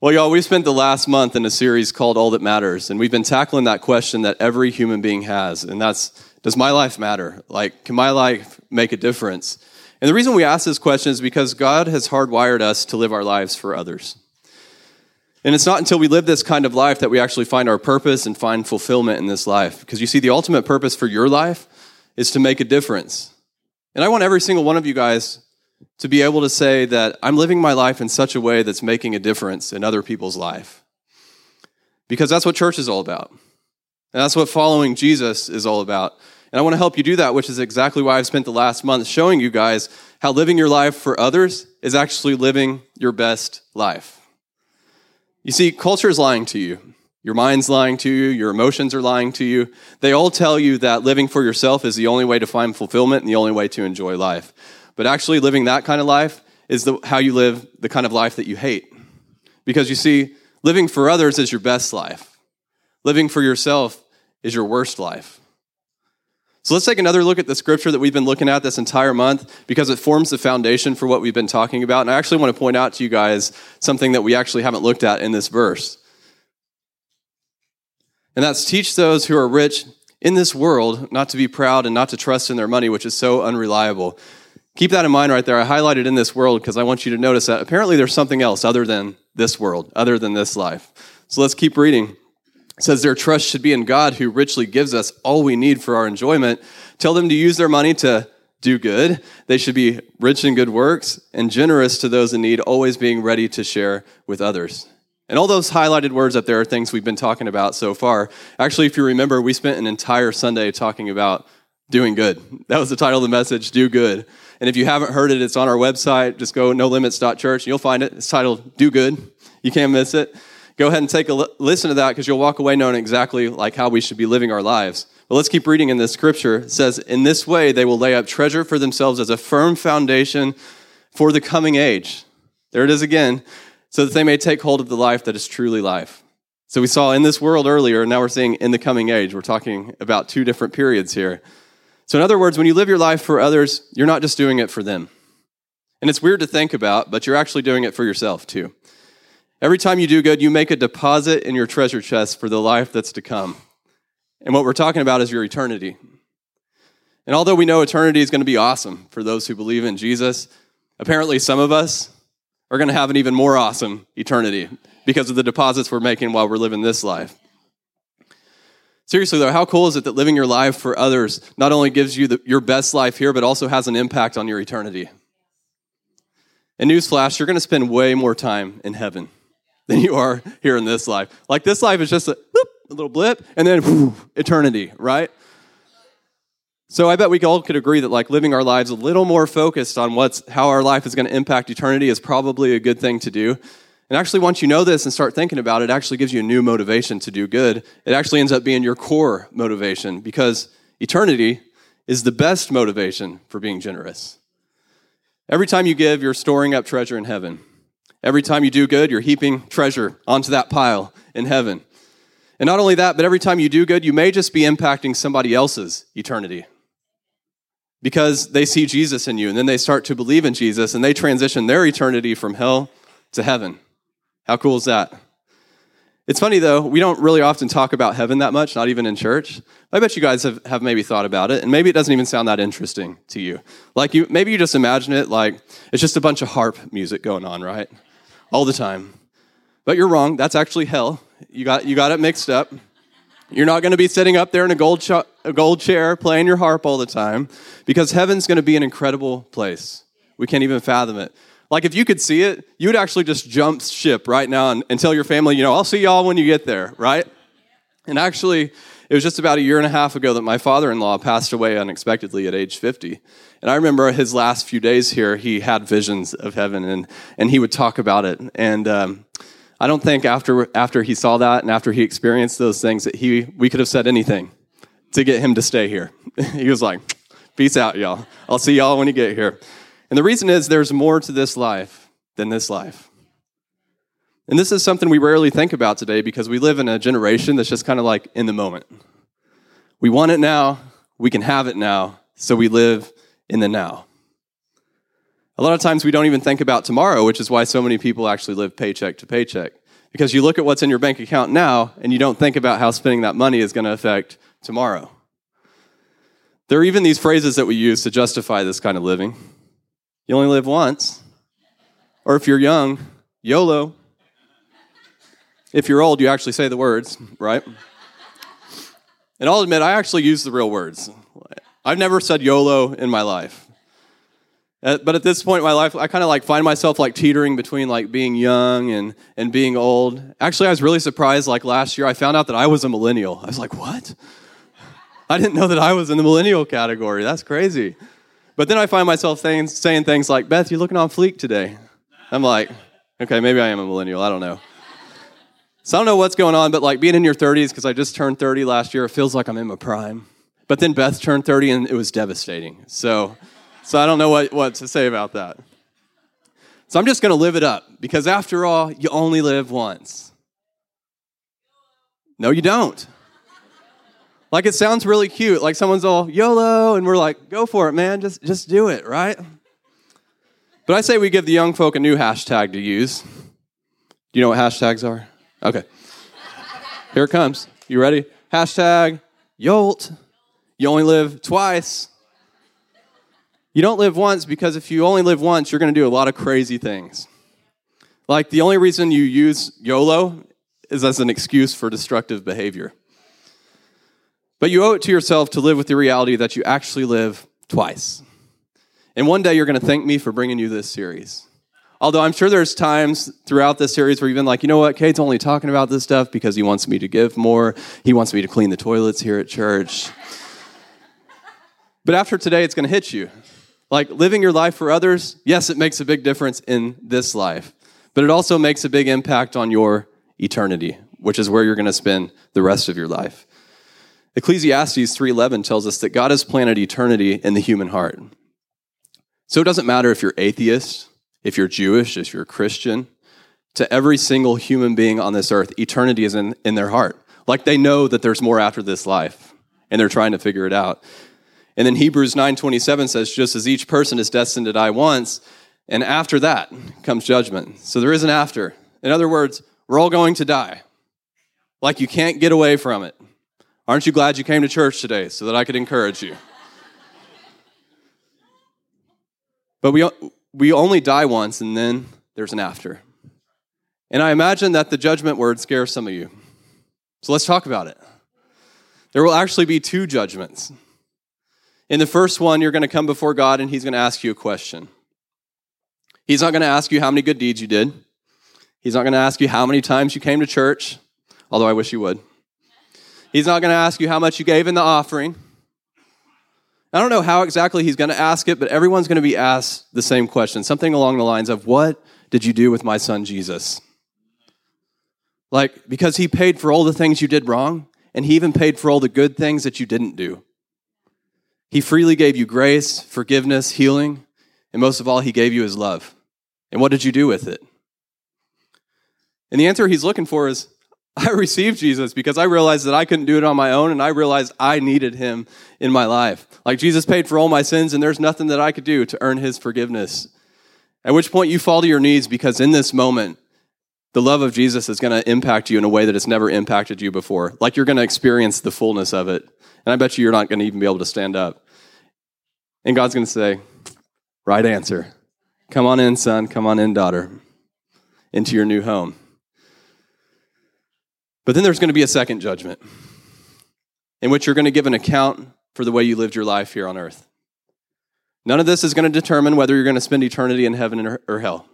Well, y'all, we spent the last month in a series called All That Matters, and we've been tackling that question that every human being has, and that's Does my life matter? Like, can my life make a difference? And the reason we ask this question is because God has hardwired us to live our lives for others. And it's not until we live this kind of life that we actually find our purpose and find fulfillment in this life. Because you see, the ultimate purpose for your life is to make a difference. And I want every single one of you guys to be able to say that I'm living my life in such a way that's making a difference in other people's life. Because that's what church is all about. And that's what following Jesus is all about. And I want to help you do that, which is exactly why I've spent the last month showing you guys how living your life for others is actually living your best life. You see, culture is lying to you. Your mind's lying to you. Your emotions are lying to you. They all tell you that living for yourself is the only way to find fulfillment and the only way to enjoy life. But actually, living that kind of life is the, how you live the kind of life that you hate. Because you see, living for others is your best life, living for yourself is your worst life. So let's take another look at the scripture that we've been looking at this entire month because it forms the foundation for what we've been talking about. And I actually want to point out to you guys something that we actually haven't looked at in this verse. And that's teach those who are rich in this world not to be proud and not to trust in their money, which is so unreliable. Keep that in mind right there. I highlighted in this world because I want you to notice that apparently there's something else other than this world, other than this life. So let's keep reading. It says their trust should be in God who richly gives us all we need for our enjoyment. Tell them to use their money to do good. They should be rich in good works and generous to those in need, always being ready to share with others. And all those highlighted words up there are things we've been talking about so far. Actually, if you remember, we spent an entire Sunday talking about doing good. That was the title of the message, Do Good. And if you haven't heard it, it's on our website. Just go nolimits.church and you'll find it. It's titled Do Good. You can't miss it. Go ahead and take a listen to that because you'll walk away knowing exactly like how we should be living our lives. But let's keep reading in this scripture. It says, In this way they will lay up treasure for themselves as a firm foundation for the coming age. There it is again, so that they may take hold of the life that is truly life. So we saw in this world earlier, and now we're seeing in the coming age. We're talking about two different periods here. So, in other words, when you live your life for others, you're not just doing it for them. And it's weird to think about, but you're actually doing it for yourself too. Every time you do good, you make a deposit in your treasure chest for the life that's to come. And what we're talking about is your eternity. And although we know eternity is going to be awesome for those who believe in Jesus, apparently some of us are going to have an even more awesome eternity because of the deposits we're making while we're living this life. Seriously, though, how cool is it that living your life for others not only gives you the, your best life here, but also has an impact on your eternity? And newsflash, you're going to spend way more time in heaven than you are here in this life. Like this life is just a, whoop, a little blip, and then whew, eternity, right? So I bet we all could agree that like living our lives a little more focused on what's how our life is going to impact eternity is probably a good thing to do. And actually, once you know this and start thinking about it, it actually gives you a new motivation to do good. It actually ends up being your core motivation because eternity is the best motivation for being generous. Every time you give, you're storing up treasure in heaven. Every time you do good, you're heaping treasure onto that pile in heaven. And not only that, but every time you do good, you may just be impacting somebody else's eternity because they see Jesus in you and then they start to believe in Jesus and they transition their eternity from hell to heaven. How cool is that? It's funny though, we don't really often talk about heaven that much, not even in church. I bet you guys have, have maybe thought about it, and maybe it doesn't even sound that interesting to you. Like you maybe you just imagine it like it's just a bunch of harp music going on, right? All the time. But you're wrong. That's actually hell. You got you got it mixed up. You're not going to be sitting up there in a gold, ch- a gold chair playing your harp all the time because heaven's going to be an incredible place. We can't even fathom it. Like if you could see it, you would actually just jump ship right now and, and tell your family, you know, I'll see y'all when you get there, right? And actually, it was just about a year and a half ago that my father in law passed away unexpectedly at age 50. And I remember his last few days here, he had visions of heaven and, and he would talk about it. And um, I don't think after, after he saw that and after he experienced those things that he, we could have said anything to get him to stay here. he was like, Peace out, y'all. I'll see y'all when you get here. And the reason is there's more to this life than this life. And this is something we rarely think about today because we live in a generation that's just kind of like in the moment. We want it now, we can have it now, so we live in the now. A lot of times we don't even think about tomorrow, which is why so many people actually live paycheck to paycheck. Because you look at what's in your bank account now and you don't think about how spending that money is going to affect tomorrow. There are even these phrases that we use to justify this kind of living. You only live once. Or if you're young, YOLO. If you're old, you actually say the words, right? And I'll admit, I actually use the real words. I've never said YOLO in my life. Uh, but at this point in my life, I kind of like find myself like teetering between like being young and, and being old. Actually, I was really surprised. Like last year, I found out that I was a millennial. I was like, what? I didn't know that I was in the millennial category. That's crazy. But then I find myself saying, saying things like, Beth, you're looking on fleek today. I'm like, okay, maybe I am a millennial. I don't know. So I don't know what's going on, but like being in your 30s, because I just turned 30 last year, it feels like I'm in my prime. But then Beth turned 30 and it was devastating. So so I don't know what, what to say about that. So I'm just going to live it up because after all, you only live once. No, you don't. Like it sounds really cute. Like someone's all YOLO, and we're like, go for it, man. Just, just do it, right? But I say we give the young folk a new hashtag to use. Do you know what hashtags are? Okay. Here it comes. You ready? Hashtag YOLT. You only live twice. You don't live once because if you only live once, you're going to do a lot of crazy things. Like the only reason you use YOLO is as an excuse for destructive behavior. But you owe it to yourself to live with the reality that you actually live twice. And one day you're going to thank me for bringing you this series. Although I'm sure there's times throughout this series where you've been like, you know what, Kate's only talking about this stuff because he wants me to give more. He wants me to clean the toilets here at church. but after today, it's going to hit you. Like living your life for others, yes, it makes a big difference in this life, but it also makes a big impact on your eternity, which is where you're going to spend the rest of your life. Ecclesiastes 3:11 tells us that God has planted eternity in the human heart. So it doesn't matter if you're atheist, if you're Jewish, if you're Christian, to every single human being on this earth, eternity is in, in their heart. Like they know that there's more after this life, and they're trying to figure it out. And then Hebrews 9:27 says just as each person is destined to die once, and after that comes judgment. So there is an after. In other words, we're all going to die. Like you can't get away from it. Aren't you glad you came to church today so that I could encourage you? but we we only die once and then there's an after. And I imagine that the judgment word scares some of you. So let's talk about it. There will actually be two judgments. In the first one, you're going to come before God and He's going to ask you a question. He's not going to ask you how many good deeds you did. He's not going to ask you how many times you came to church, although I wish you would. He's not going to ask you how much you gave in the offering. I don't know how exactly he's going to ask it, but everyone's going to be asked the same question something along the lines of, What did you do with my son Jesus? Like, because he paid for all the things you did wrong, and he even paid for all the good things that you didn't do. He freely gave you grace, forgiveness, healing, and most of all, He gave you His love. And what did you do with it? And the answer He's looking for is I received Jesus because I realized that I couldn't do it on my own, and I realized I needed Him in my life. Like Jesus paid for all my sins, and there's nothing that I could do to earn His forgiveness. At which point you fall to your knees because in this moment, the love of Jesus is going to impact you in a way that it's never impacted you before. Like you're going to experience the fullness of it. And I bet you you're not going to even be able to stand up. And God's going to say, Right answer. Come on in, son. Come on in, daughter, into your new home. But then there's going to be a second judgment in which you're going to give an account for the way you lived your life here on earth. None of this is going to determine whether you're going to spend eternity in heaven or hell.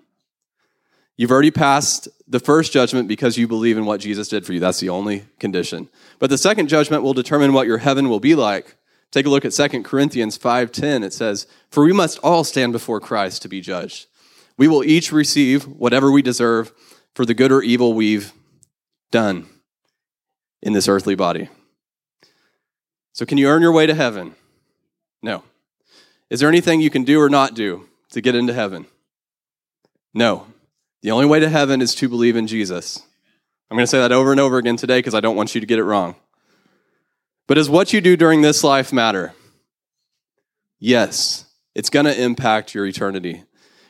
You've already passed the first judgment because you believe in what Jesus did for you. That's the only condition. But the second judgment will determine what your heaven will be like. Take a look at 2 Corinthians 5:10. It says, "For we must all stand before Christ to be judged. We will each receive whatever we deserve for the good or evil we've done in this earthly body." So can you earn your way to heaven? No. Is there anything you can do or not do to get into heaven? No. The only way to heaven is to believe in Jesus. I'm going to say that over and over again today because I don't want you to get it wrong. But does what you do during this life matter? Yes, it's going to impact your eternity.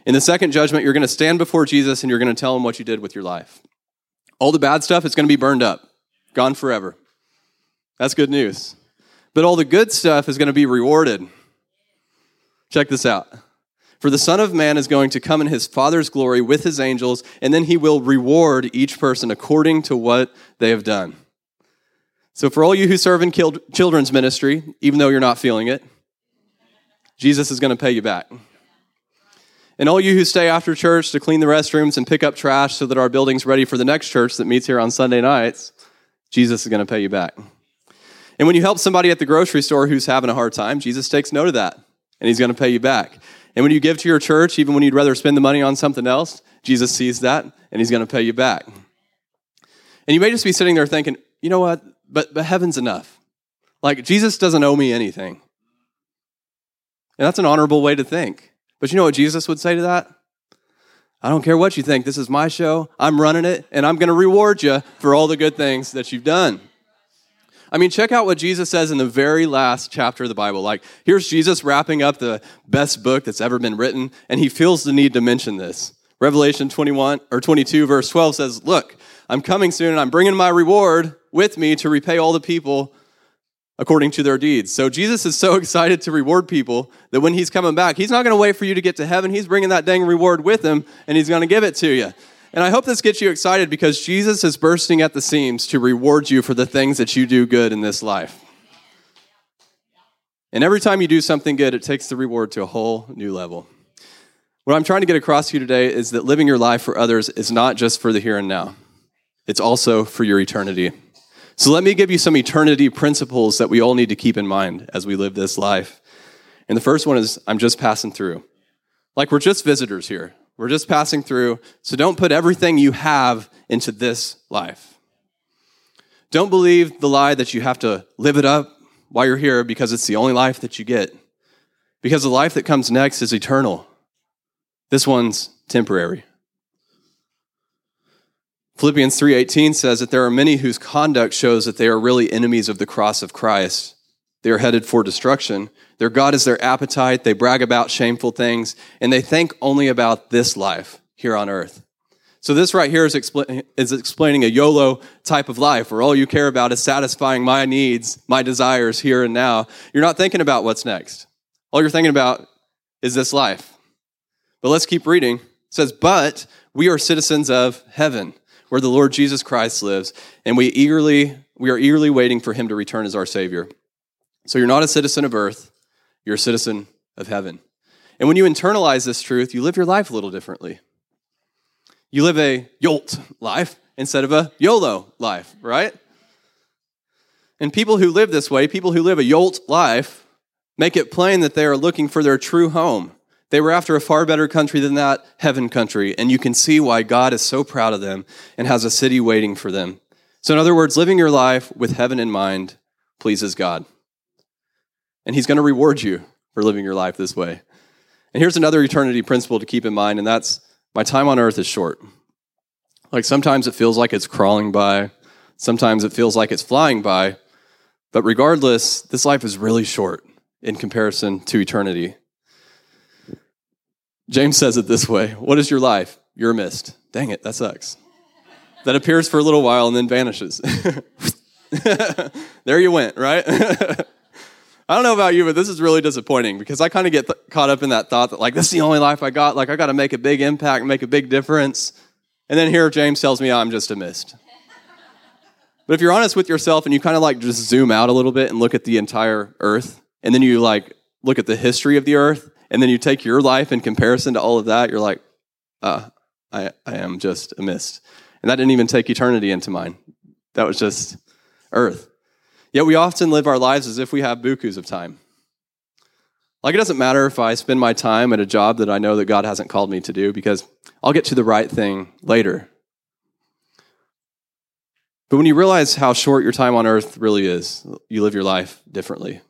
In the second judgment, you're going to stand before Jesus and you're going to tell him what you did with your life. All the bad stuff is going to be burned up, gone forever. That's good news. But all the good stuff is going to be rewarded. Check this out. For the Son of Man is going to come in his Father's glory with his angels, and then he will reward each person according to what they have done. So, for all you who serve in children's ministry, even though you're not feeling it, Jesus is going to pay you back. And all you who stay after church to clean the restrooms and pick up trash so that our building's ready for the next church that meets here on Sunday nights, Jesus is going to pay you back. And when you help somebody at the grocery store who's having a hard time, Jesus takes note of that and he's going to pay you back. And when you give to your church, even when you'd rather spend the money on something else, Jesus sees that and he's going to pay you back. And you may just be sitting there thinking, you know what? But, but heaven's enough. Like, Jesus doesn't owe me anything. And that's an honorable way to think. But you know what Jesus would say to that? I don't care what you think. This is my show. I'm running it, and I'm going to reward you for all the good things that you've done. I mean, check out what Jesus says in the very last chapter of the Bible. Like, here's Jesus wrapping up the best book that's ever been written, and he feels the need to mention this. Revelation 21 or 22, verse 12 says, Look, I'm coming soon, and I'm bringing my reward with me to repay all the people according to their deeds. So Jesus is so excited to reward people that when he's coming back, he's not going to wait for you to get to heaven. He's bringing that dang reward with him and he's going to give it to you. And I hope this gets you excited because Jesus is bursting at the seams to reward you for the things that you do good in this life. And every time you do something good, it takes the reward to a whole new level. What I'm trying to get across to you today is that living your life for others is not just for the here and now, it's also for your eternity. So let me give you some eternity principles that we all need to keep in mind as we live this life. And the first one is I'm just passing through. Like we're just visitors here. We're just passing through. So don't put everything you have into this life. Don't believe the lie that you have to live it up while you're here because it's the only life that you get. Because the life that comes next is eternal. This one's temporary. Philippians 3:18 says that there are many whose conduct shows that they are really enemies of the cross of Christ. They are headed for destruction. Their God is their appetite. They brag about shameful things, and they think only about this life here on earth. So this right here is, expl- is explaining a YOLO type of life where all you care about is satisfying my needs, my desires here and now. You're not thinking about what's next. All you're thinking about is this life. But let's keep reading. It says, "But we are citizens of heaven." Where the Lord Jesus Christ lives, and we eagerly we are eagerly waiting for him to return as our savior. So you're not a citizen of earth, you're a citizen of heaven. And when you internalize this truth, you live your life a little differently. You live a YOLT life instead of a YOLO life, right? And people who live this way, people who live a YOLT life, make it plain that they are looking for their true home. They were after a far better country than that, heaven country, and you can see why God is so proud of them and has a city waiting for them. So, in other words, living your life with heaven in mind pleases God. And He's going to reward you for living your life this way. And here's another eternity principle to keep in mind, and that's my time on earth is short. Like sometimes it feels like it's crawling by, sometimes it feels like it's flying by, but regardless, this life is really short in comparison to eternity. James says it this way What is your life? You're a mist. Dang it, that sucks. That appears for a little while and then vanishes. there you went, right? I don't know about you, but this is really disappointing because I kind of get th- caught up in that thought that, like, this is the only life I got. Like, I got to make a big impact, make a big difference. And then here James tells me oh, I'm just a mist. But if you're honest with yourself and you kind of like just zoom out a little bit and look at the entire earth, and then you like look at the history of the earth, and then you take your life in comparison to all of that, you're like, uh, I, I am just a mist. And that didn't even take eternity into mind. That was just earth. Yet we often live our lives as if we have bukus of time. Like it doesn't matter if I spend my time at a job that I know that God hasn't called me to do because I'll get to the right thing later. But when you realize how short your time on earth really is, you live your life differently.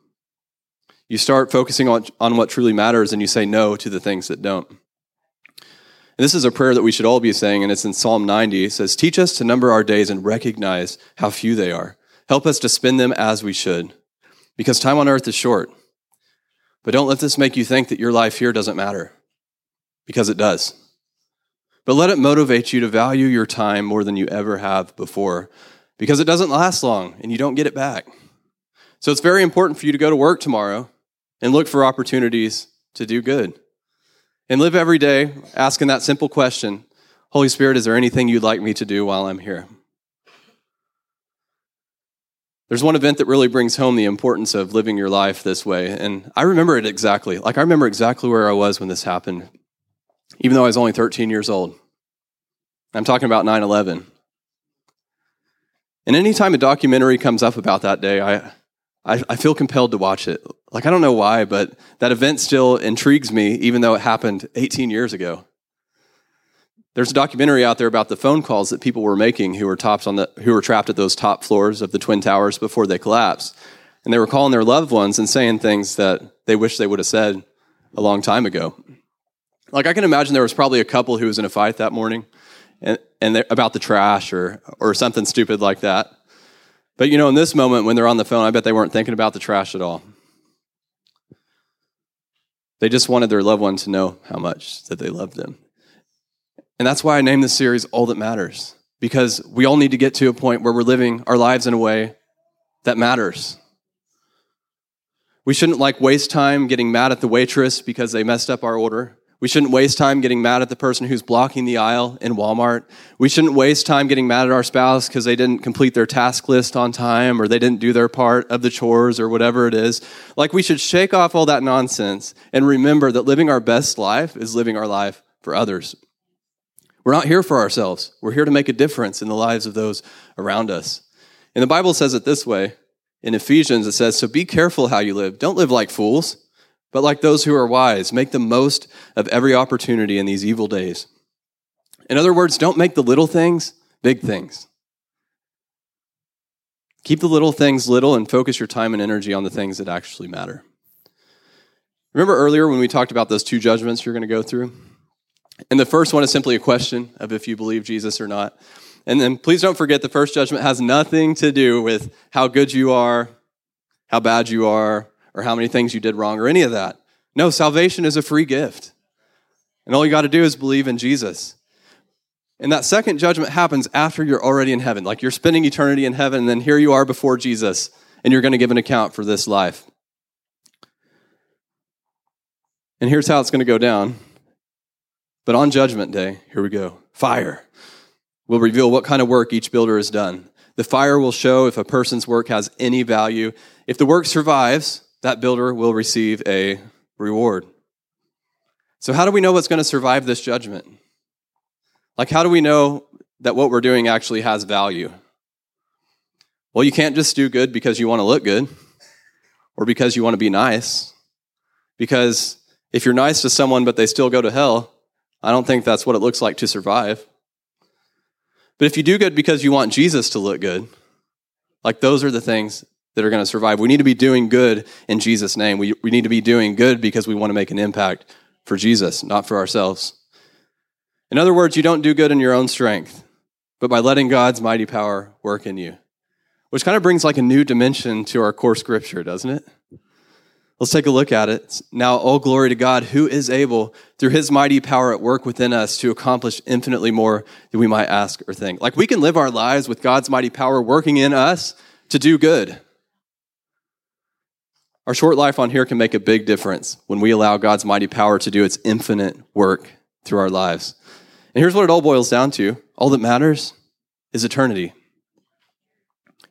You start focusing on, on what truly matters and you say no to the things that don't. And this is a prayer that we should all be saying, and it's in Psalm 90. It says, Teach us to number our days and recognize how few they are. Help us to spend them as we should, because time on earth is short. But don't let this make you think that your life here doesn't matter. because it does. But let it motivate you to value your time more than you ever have before because it doesn't last long and you don't get it back. So it's very important for you to go to work tomorrow and look for opportunities to do good. And live every day asking that simple question Holy Spirit, is there anything you'd like me to do while I'm here? There's one event that really brings home the importance of living your life this way. And I remember it exactly. Like, I remember exactly where I was when this happened, even though I was only 13 years old. I'm talking about 9 11. And anytime a documentary comes up about that day, I, I, I, feel compelled to watch it. Like, I don't know why, but that event still intrigues me, even though it happened 18 years ago. There's a documentary out there about the phone calls that people were making who were tops on the who were trapped at those top floors of the twin towers before they collapsed. And they were calling their loved ones and saying things that they wish they would have said a long time ago. Like I can imagine there was probably a couple who was in a fight that morning and, and about the trash or or something stupid like that. But you know, in this moment when they're on the phone, I bet they weren't thinking about the trash at all. They just wanted their loved one to know how much that they loved them. And that's why I named this series All That Matters, because we all need to get to a point where we're living our lives in a way that matters. We shouldn't like waste time getting mad at the waitress because they messed up our order. We shouldn't waste time getting mad at the person who's blocking the aisle in Walmart. We shouldn't waste time getting mad at our spouse because they didn't complete their task list on time or they didn't do their part of the chores or whatever it is. Like, we should shake off all that nonsense and remember that living our best life is living our life for others. We're not here for ourselves. We're here to make a difference in the lives of those around us. And the Bible says it this way. In Ephesians, it says, So be careful how you live. Don't live like fools, but like those who are wise. Make the most of every opportunity in these evil days. In other words, don't make the little things big things. Keep the little things little and focus your time and energy on the things that actually matter. Remember earlier when we talked about those two judgments you're going to go through? And the first one is simply a question of if you believe Jesus or not. And then please don't forget the first judgment has nothing to do with how good you are, how bad you are, or how many things you did wrong, or any of that. No, salvation is a free gift. And all you got to do is believe in Jesus. And that second judgment happens after you're already in heaven. Like you're spending eternity in heaven, and then here you are before Jesus, and you're going to give an account for this life. And here's how it's going to go down but on Judgment Day, here we go fire will reveal what kind of work each builder has done. The fire will show if a person's work has any value. If the work survives, that builder will receive a reward. So, how do we know what's going to survive this judgment? Like, how do we know that what we're doing actually has value? Well, you can't just do good because you want to look good or because you want to be nice. Because if you're nice to someone but they still go to hell, I don't think that's what it looks like to survive. But if you do good because you want Jesus to look good, like those are the things that are going to survive. We need to be doing good in Jesus' name. We, we need to be doing good because we want to make an impact for Jesus, not for ourselves. In other words, you don't do good in your own strength, but by letting God's mighty power work in you, which kind of brings like a new dimension to our core scripture, doesn't it? Let's take a look at it. Now, all glory to God, who is able, through his mighty power at work within us, to accomplish infinitely more than we might ask or think. Like we can live our lives with God's mighty power working in us to do good. Our short life on here can make a big difference when we allow God's mighty power to do its infinite work through our lives. And here's what it all boils down to all that matters is eternity.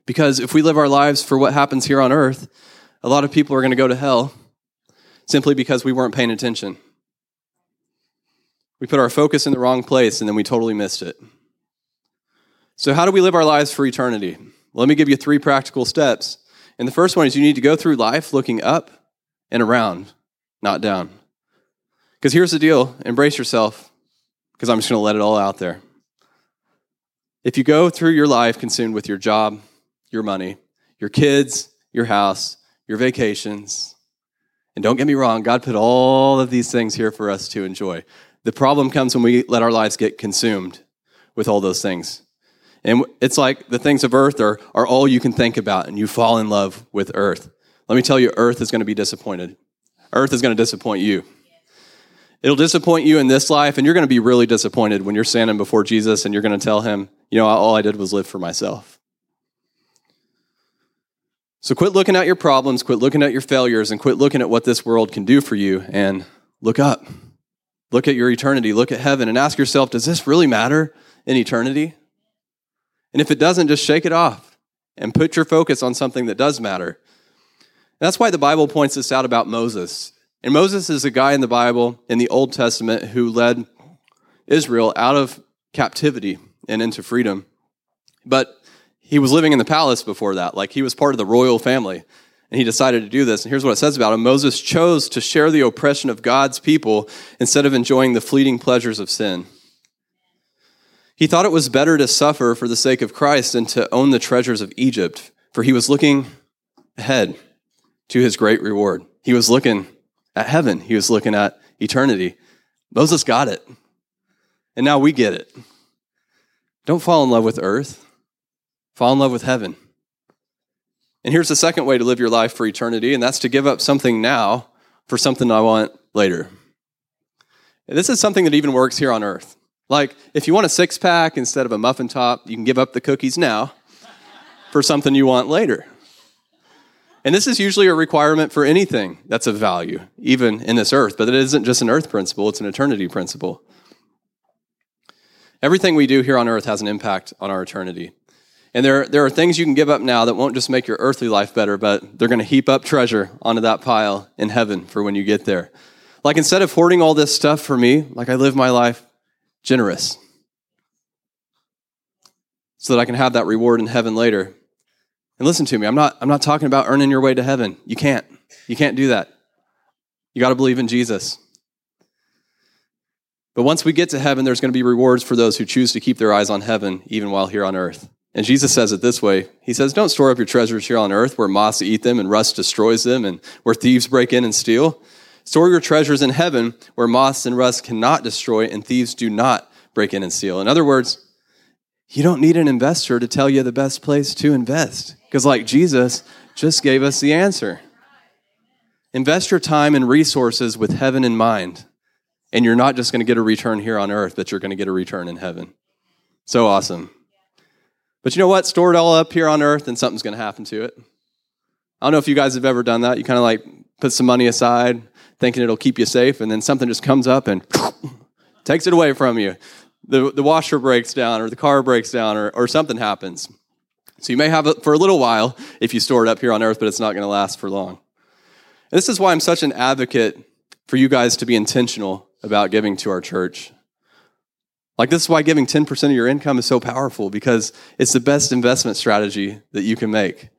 Because if we live our lives for what happens here on earth, a lot of people are going to go to hell simply because we weren't paying attention. We put our focus in the wrong place and then we totally missed it. So, how do we live our lives for eternity? Let me give you three practical steps. And the first one is you need to go through life looking up and around, not down. Because here's the deal embrace yourself, because I'm just going to let it all out there. If you go through your life consumed with your job, your money, your kids, your house, your vacations. And don't get me wrong, God put all of these things here for us to enjoy. The problem comes when we let our lives get consumed with all those things. And it's like the things of earth are, are all you can think about, and you fall in love with earth. Let me tell you, earth is going to be disappointed. Earth is going to disappoint you. It'll disappoint you in this life, and you're going to be really disappointed when you're standing before Jesus and you're going to tell him, you know, all I did was live for myself. So quit looking at your problems, quit looking at your failures, and quit looking at what this world can do for you, and look up. Look at your eternity, look at heaven, and ask yourself, does this really matter in eternity? And if it doesn't, just shake it off and put your focus on something that does matter. That's why the Bible points this out about Moses. And Moses is a guy in the Bible in the Old Testament who led Israel out of captivity and into freedom. But he was living in the palace before that, like he was part of the royal family. And he decided to do this. And here's what it says about him Moses chose to share the oppression of God's people instead of enjoying the fleeting pleasures of sin. He thought it was better to suffer for the sake of Christ than to own the treasures of Egypt, for he was looking ahead to his great reward. He was looking at heaven, he was looking at eternity. Moses got it. And now we get it. Don't fall in love with earth, fall in love with heaven. And here's the second way to live your life for eternity, and that's to give up something now for something I want later. And this is something that even works here on earth. Like, if you want a six pack instead of a muffin top, you can give up the cookies now for something you want later. And this is usually a requirement for anything that's of value, even in this earth. But it isn't just an earth principle, it's an eternity principle. Everything we do here on earth has an impact on our eternity. And there, there are things you can give up now that won't just make your earthly life better, but they're going to heap up treasure onto that pile in heaven for when you get there. Like instead of hoarding all this stuff for me, like I live my life generous so that I can have that reward in heaven later. And listen to me, I'm not, I'm not talking about earning your way to heaven. You can't. You can't do that. You got to believe in Jesus. But once we get to heaven, there's going to be rewards for those who choose to keep their eyes on heaven even while here on earth. And Jesus says it this way He says, Don't store up your treasures here on earth where moths eat them and rust destroys them and where thieves break in and steal. Store your treasures in heaven where moths and rust cannot destroy and thieves do not break in and steal. In other words, you don't need an investor to tell you the best place to invest. Because, like Jesus just gave us the answer invest your time and resources with heaven in mind. And you're not just going to get a return here on earth, but you're going to get a return in heaven. So awesome. But you know what? Store it all up here on earth and something's going to happen to it. I don't know if you guys have ever done that. You kind of like put some money aside, thinking it'll keep you safe, and then something just comes up and takes it away from you. The, the washer breaks down, or the car breaks down, or, or something happens. So you may have it for a little while if you store it up here on earth, but it's not going to last for long. And this is why I'm such an advocate for you guys to be intentional about giving to our church. Like, this is why giving 10% of your income is so powerful because it's the best investment strategy that you can make.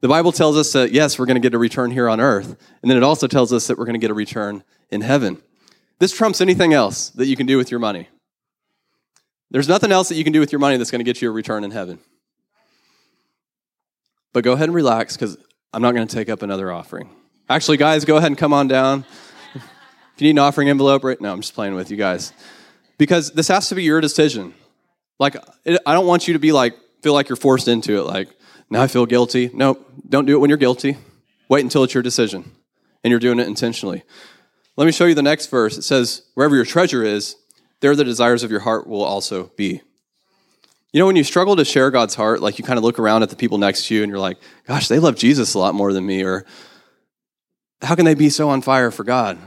The Bible tells us that, yes, we're going to get a return here on earth. And then it also tells us that we're going to get a return in heaven. This trumps anything else that you can do with your money. There's nothing else that you can do with your money that's going to get you a return in heaven. But go ahead and relax because I'm not going to take up another offering. Actually, guys, go ahead and come on down. if you need an offering envelope, right? No, I'm just playing with you guys. Because this has to be your decision. Like, I don't want you to be like, feel like you're forced into it. Like, now I feel guilty. Nope, don't do it when you're guilty. Wait until it's your decision and you're doing it intentionally. Let me show you the next verse. It says, Wherever your treasure is, there the desires of your heart will also be. You know, when you struggle to share God's heart, like you kind of look around at the people next to you and you're like, gosh, they love Jesus a lot more than me, or how can they be so on fire for God?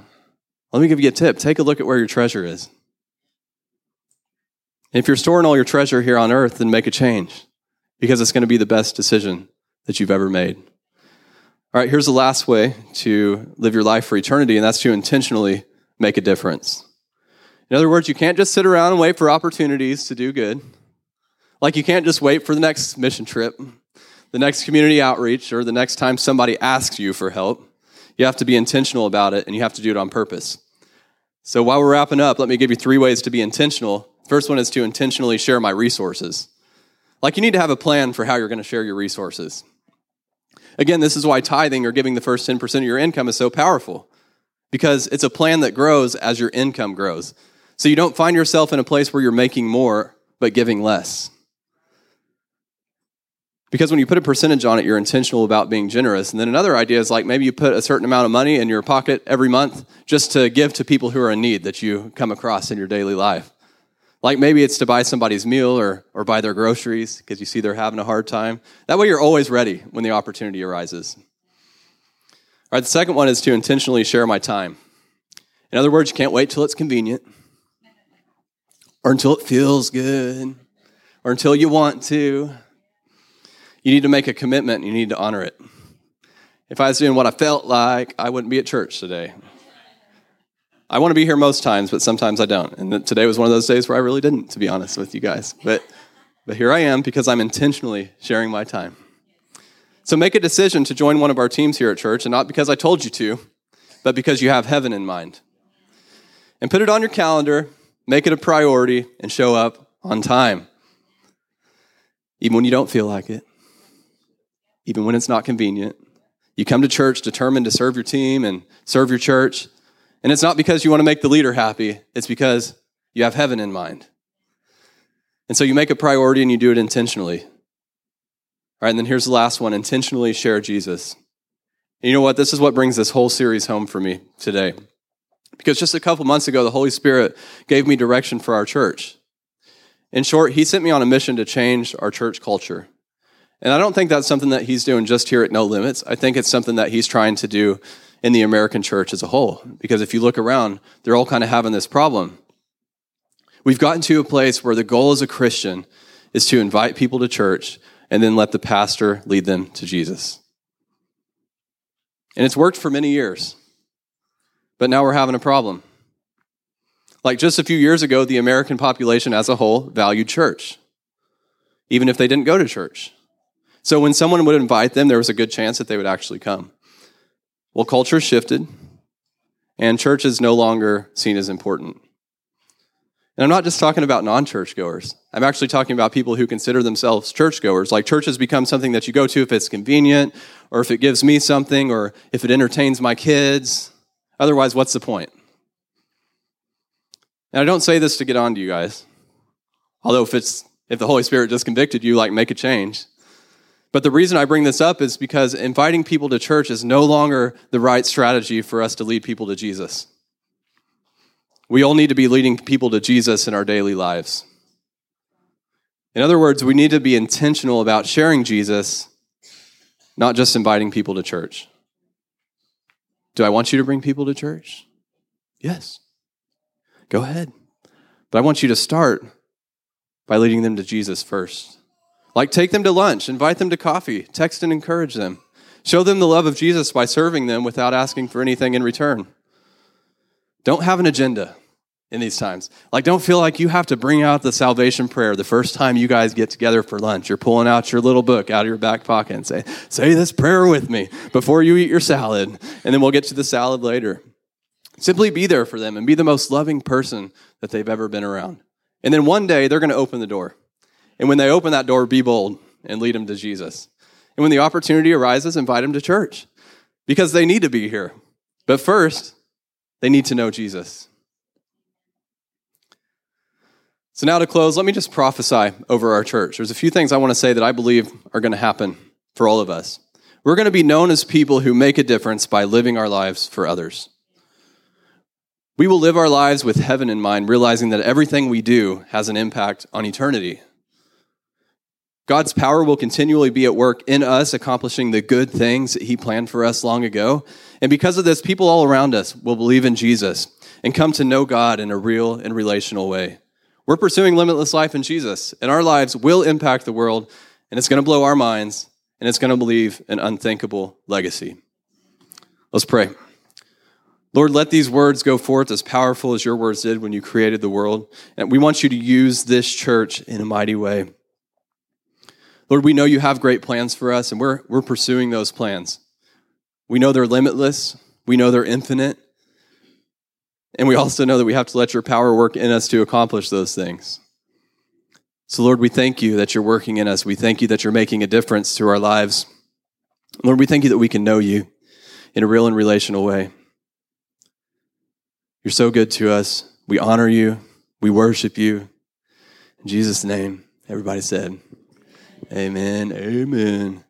Let me give you a tip take a look at where your treasure is. if you're storing all your treasure here on earth, then make a change because it's going to be the best decision that you've ever made. All right, here's the last way to live your life for eternity, and that's to intentionally make a difference. In other words, you can't just sit around and wait for opportunities to do good. Like you can't just wait for the next mission trip, the next community outreach, or the next time somebody asks you for help. You have to be intentional about it, and you have to do it on purpose. So while we're wrapping up, let me give you three ways to be intentional. First one is to intentionally share my resources. Like you need to have a plan for how you're going to share your resources. Again, this is why tithing or giving the first 10% of your income is so powerful because it's a plan that grows as your income grows. So you don't find yourself in a place where you're making more but giving less. Because when you put a percentage on it, you're intentional about being generous. And then another idea is like maybe you put a certain amount of money in your pocket every month just to give to people who are in need that you come across in your daily life. Like maybe it's to buy somebody's meal or, or buy their groceries because you see they're having a hard time. That way you're always ready when the opportunity arises. All right, the second one is to intentionally share my time. In other words, you can't wait till it's convenient or until it feels good or until you want to. You need to make a commitment, you need to honor it. If I was doing what I felt like, I wouldn't be at church today. I want to be here most times, but sometimes I don't. And today was one of those days where I really didn't, to be honest with you guys. But, but here I am because I'm intentionally sharing my time. So make a decision to join one of our teams here at church, and not because I told you to, but because you have heaven in mind. And put it on your calendar, make it a priority, and show up on time. Even when you don't feel like it, even when it's not convenient. You come to church determined to serve your team and serve your church. And it's not because you want to make the leader happy, it's because you have heaven in mind. And so you make a priority and you do it intentionally. All right, and then here's the last one intentionally share Jesus. And you know what? This is what brings this whole series home for me today. Because just a couple months ago, the Holy Spirit gave me direction for our church. In short, He sent me on a mission to change our church culture. And I don't think that's something that He's doing just here at No Limits. I think it's something that He's trying to do in the American church as a whole. Because if you look around, they're all kind of having this problem. We've gotten to a place where the goal as a Christian is to invite people to church and then let the pastor lead them to Jesus. And it's worked for many years. But now we're having a problem. Like just a few years ago, the American population as a whole valued church, even if they didn't go to church. So when someone would invite them, there was a good chance that they would actually come. Well, culture shifted, and church is no longer seen as important. And I'm not just talking about non churchgoers. I'm actually talking about people who consider themselves churchgoers. Like church has become something that you go to if it's convenient, or if it gives me something, or if it entertains my kids. Otherwise, what's the point? And I don't say this to get on to you guys. Although if it's if the Holy Spirit just convicted you, like make a change. But the reason I bring this up is because inviting people to church is no longer the right strategy for us to lead people to Jesus. We all need to be leading people to Jesus in our daily lives. In other words, we need to be intentional about sharing Jesus, not just inviting people to church. Do I want you to bring people to church? Yes. Go ahead. But I want you to start by leading them to Jesus first. Like take them to lunch, invite them to coffee, text and encourage them. Show them the love of Jesus by serving them without asking for anything in return. Don't have an agenda in these times. Like, don't feel like you have to bring out the salvation prayer the first time you guys get together for lunch. You're pulling out your little book out of your back pocket and say, say this prayer with me before you eat your salad. And then we'll get to the salad later. Simply be there for them and be the most loving person that they've ever been around. And then one day they're going to open the door. And when they open that door, be bold and lead them to Jesus. And when the opportunity arises, invite them to church because they need to be here. But first, they need to know Jesus. So, now to close, let me just prophesy over our church. There's a few things I want to say that I believe are going to happen for all of us. We're going to be known as people who make a difference by living our lives for others. We will live our lives with heaven in mind, realizing that everything we do has an impact on eternity. God's power will continually be at work in us, accomplishing the good things that He planned for us long ago. And because of this, people all around us will believe in Jesus and come to know God in a real and relational way. We're pursuing limitless life in Jesus, and our lives will impact the world, and it's going to blow our minds, and it's going to leave an unthinkable legacy. Let's pray. Lord, let these words go forth as powerful as your words did when you created the world. And we want you to use this church in a mighty way. Lord, we know you have great plans for us, and we're, we're pursuing those plans. We know they're limitless, we know they're infinite, and we also know that we have to let your power work in us to accomplish those things. So, Lord, we thank you that you're working in us. We thank you that you're making a difference to our lives. Lord, we thank you that we can know you in a real and relational way. You're so good to us. We honor you. We worship you. In Jesus' name, everybody said, Amen. Amen.